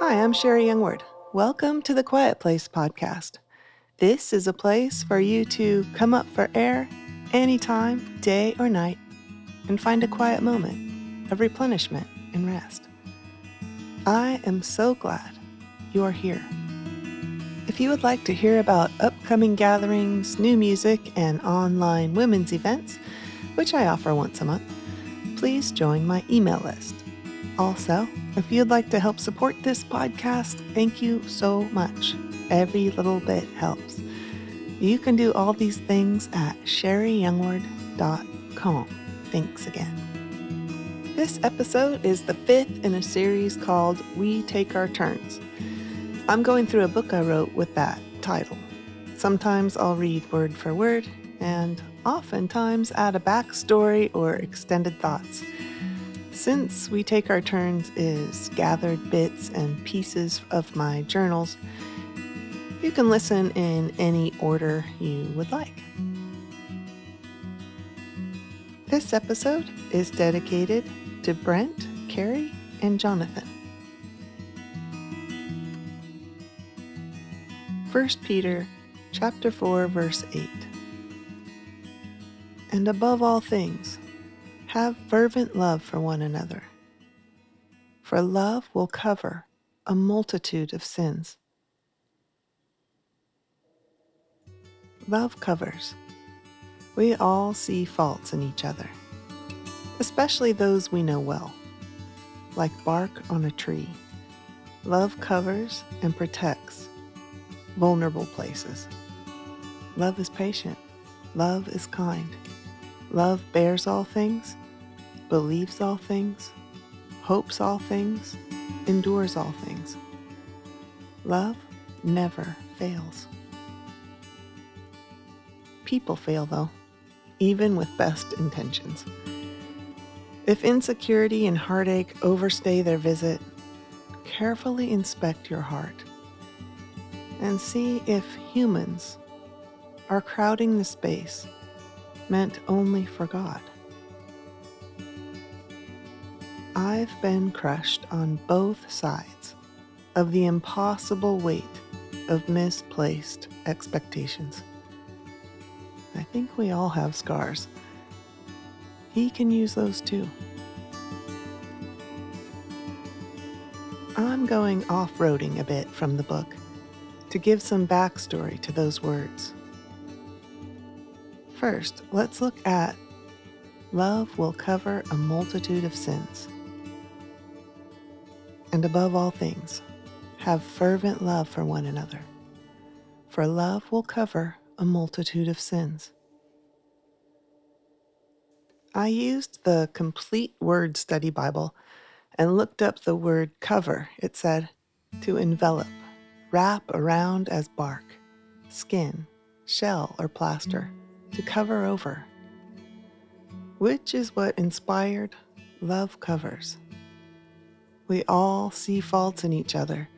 Hi, I'm Sherri Youngward. Welcome to the Quiet Place podcast. This is a place for you to come up for air anytime, day or night, and find a quiet moment of replenishment and rest. I am so glad you are here. If you would like to hear about upcoming gatherings, new music, and online women's events, which I offer once a month, please join my email list. Also, if you'd like to help support this podcast, thank you so much. Every little bit helps. You can do all these things at sherriyoungward.com. Thanks again. This episode is the fifth in a series called We Take Our Turns. I'm going through a book I wrote with that title. Sometimes I'll read word for word, and oftentimes add a backstory or extended thoughts. Since We Take Our Turns is gathered bits and pieces of my journals, you can listen in any order you would like. This episode is dedicated to Brent, Carrie, and Jonathan. 1 Peter chapter 4 verse 8 And above all things have fervent love for one another for love will cover a multitude of sins Love covers we all see faults in each other especially those we know well like bark on a tree love covers and protects vulnerable places. Love is patient. Love is kind. Love bears all things, believes all things, hopes all things, endures all things. Love never fails. People fail, though, even with best intentions. If insecurity and heartache overstay their visit, carefully inspect your heart and see if humans are crowding the space meant only for God. I've been crushed on both sides of the impossible weight of misplaced expectations. I think we all have scars. He can use those too. I'm going off roading a bit from the book to give some backstory to those words. First, let's look at love will cover a multitude of sins. And above all things, have fervent love for one another, for love will cover a multitude of sins. I used the Complete Word Study Bible and looked up the word cover. It said to envelop wrap around as bark, skin, shell, or plaster to cover over, which is what inspired love covers. We all see faults in each other,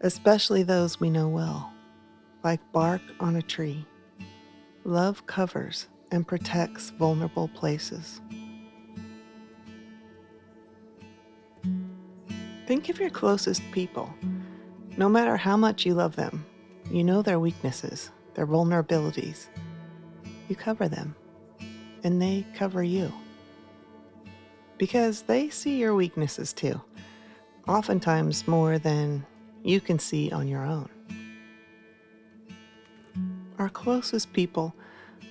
especially those we know well, like bark on a tree. Love covers and protects vulnerable places. Think of your closest people no matter how much you love them, you know their weaknesses, their vulnerabilities. You cover them, and they cover you. Because they see your weaknesses too, oftentimes more than you can see on your own. Our closest people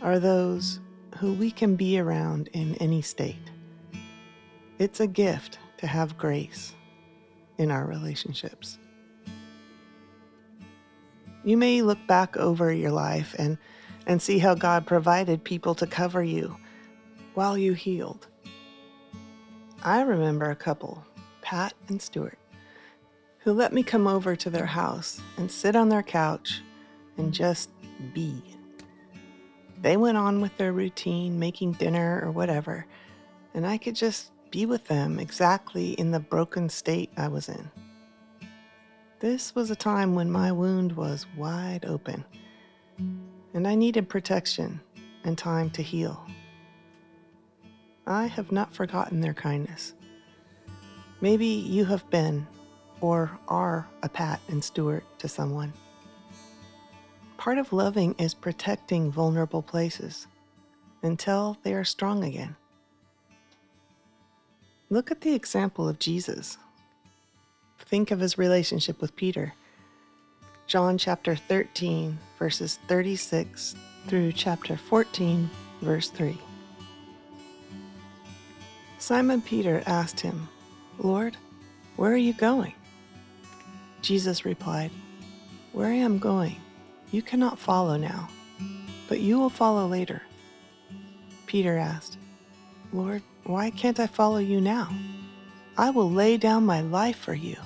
are those who we can be around in any state. It's a gift to have grace in our relationships. You may look back over your life and, and see how God provided people to cover you while you healed. I remember a couple, Pat and Stuart, who let me come over to their house and sit on their couch and just be. They went on with their routine, making dinner or whatever, and I could just be with them exactly in the broken state I was in. This was a time when my wound was wide open, and I needed protection and time to heal. I have not forgotten their kindness. Maybe you have been or are a Pat and Stuart to someone. Part of loving is protecting vulnerable places until they are strong again. Look at the example of Jesus. Think of his relationship with Peter. John chapter 13, verses 36 through chapter 14, verse 3. Simon Peter asked him, Lord, where are you going? Jesus replied, Where I am going, you cannot follow now, but you will follow later. Peter asked, Lord, why can't I follow you now? I will lay down my life for you.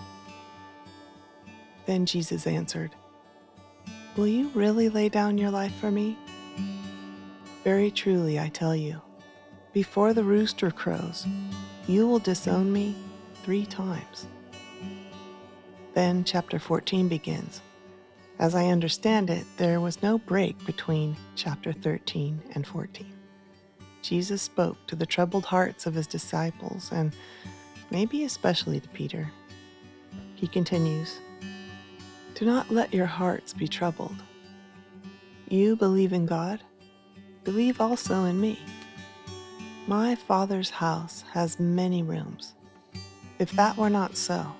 Then Jesus answered, Will you really lay down your life for me? Very truly, I tell you, before the rooster crows, you will disown me three times. Then chapter 14 begins. As I understand it, there was no break between chapter 13 and 14. Jesus spoke to the troubled hearts of his disciples and maybe especially to Peter. He continues Do not let your hearts be troubled. You believe in God, believe also in me. My Father's house has many rooms. If that were not so,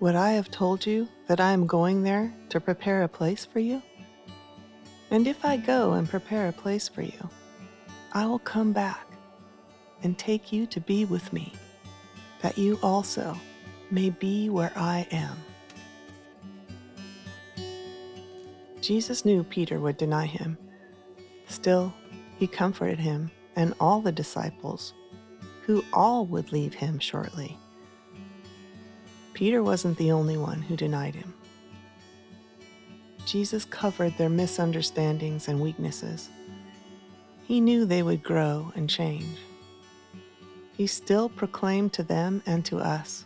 would I have told you that I am going there to prepare a place for you? And if I go and prepare a place for you, I will come back and take you to be with me, that you also may be where I am. Jesus knew Peter would deny him. Still, he comforted him and all the disciples, who all would leave him shortly. Peter wasn't the only one who denied him. Jesus covered their misunderstandings and weaknesses he knew they would grow and change. He still proclaimed to them and to us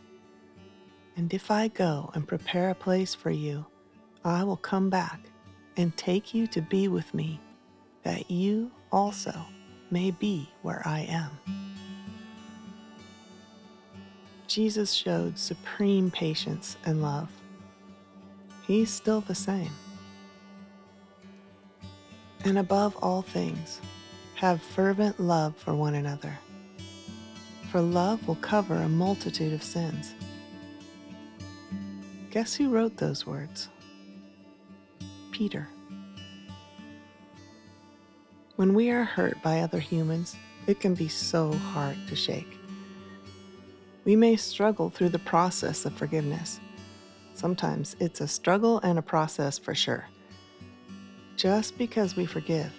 And if I go and prepare a place for you, I will come back and take you to be with me, that you also may be where I am. Jesus showed supreme patience and love. He's still the same. And above all things, have fervent love for one another, for love will cover a multitude of sins. Guess who wrote those words? Peter. When we are hurt by other humans, it can be so hard to shake. We may struggle through the process of forgiveness. Sometimes it's a struggle and a process for sure. Just because we forgive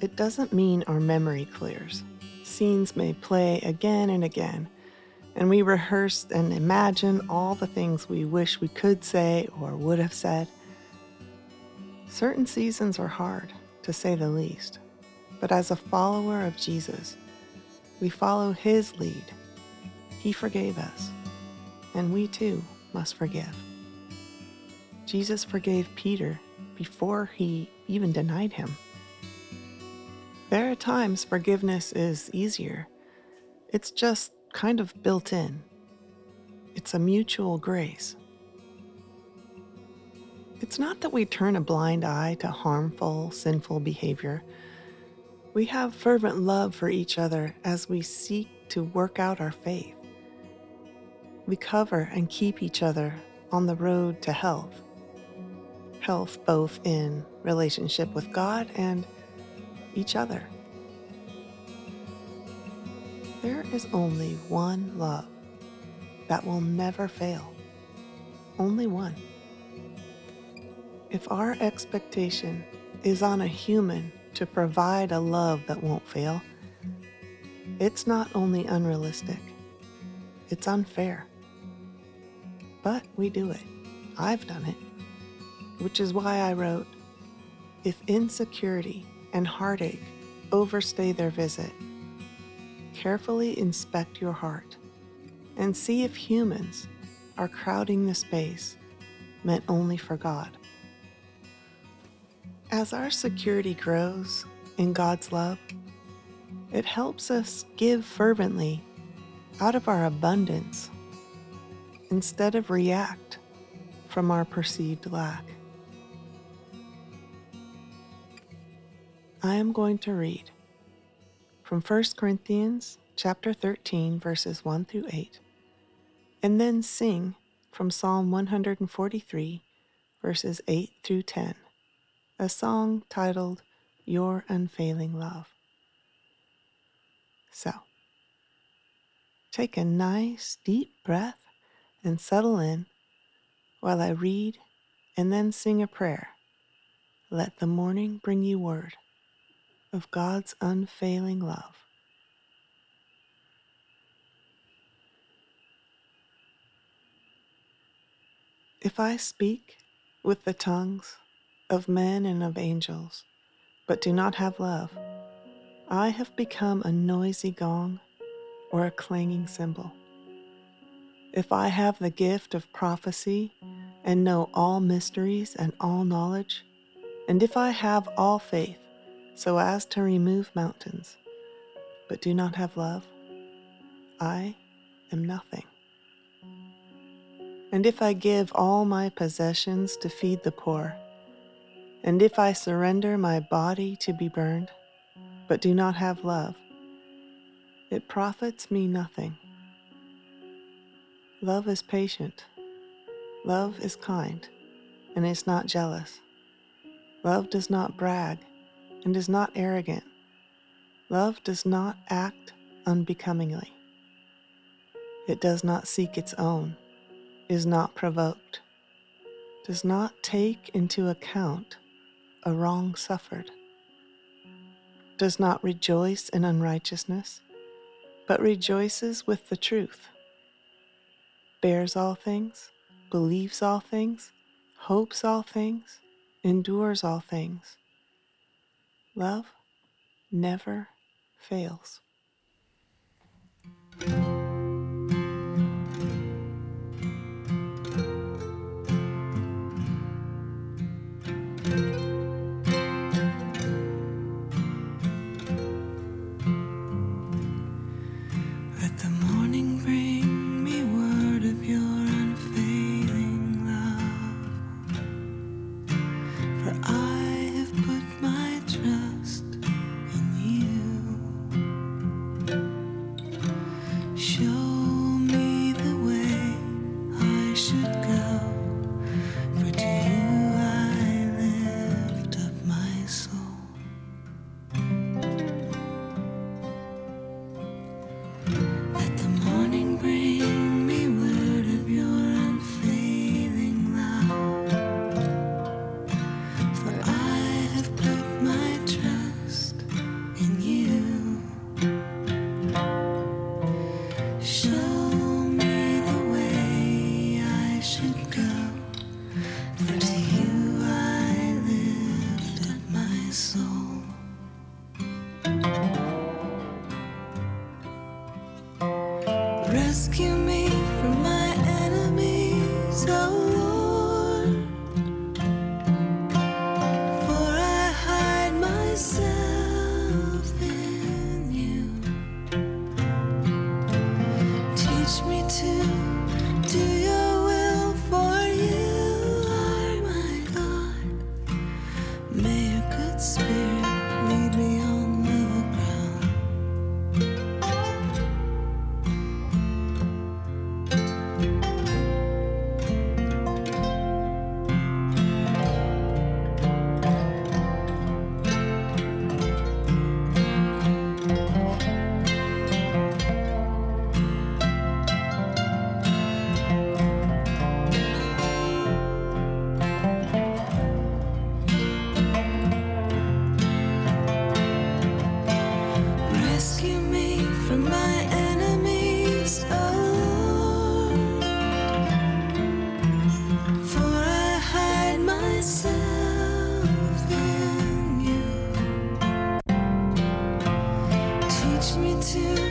it doesn't mean our memory clears. Scenes may play again and again, and we rehearse and imagine all the things we wish we could say or would have said. Certain seasons are hard, to say the least, but as a follower of Jesus, we follow His lead. He forgave us, and we too must forgive. Jesus forgave Peter before he even denied him. There are times forgiveness is easier. It's just kind of built in. It's a mutual grace. It's not that we turn a blind eye to harmful, sinful behavior. We have fervent love for each other as we seek to work out our faith. We cover and keep each other on the road to health. Health both in relationship with God and each other. There is only one love that will never fail. Only one. If our expectation is on a human to provide a love that won't fail, it's not only unrealistic, it's unfair. But we do it. I've done it. Which is why I wrote If insecurity and heartache overstay their visit, carefully inspect your heart and see if humans are crowding the space meant only for God. As our security grows in God's love, it helps us give fervently out of our abundance. instead of react from our perceived lack. I am going to read from 1 Corinthians chapter 13 verses 1 through 8 and then sing from Psalm 143 verses 8 through 10 a song titled Your Unfailing Love. So, take a nice deep breath and settle in while I read and then sing a prayer. Let the morning bring you word of God's unfailing love. If I speak with the tongues of men and of angels, but do not have love, I have become a noisy gong or a clanging cymbal. If I have the gift of prophecy and know all mysteries and all knowledge, and if I have all faith so as to remove mountains, but do not have love, I am nothing. And if I give all my possessions to feed the poor, and if I surrender my body to be burned, but do not have love, it profits me nothing. Love is patient. Love is kind and is not jealous. Love does not brag and is not arrogant. Love does not act unbecomingly. It does not seek its own, is not provoked, does not take into account a wrong suffered, does not rejoice in unrighteousness, but rejoices with the truth, bears all things, believes all things, hopes all things, endures all things. Love never fails. to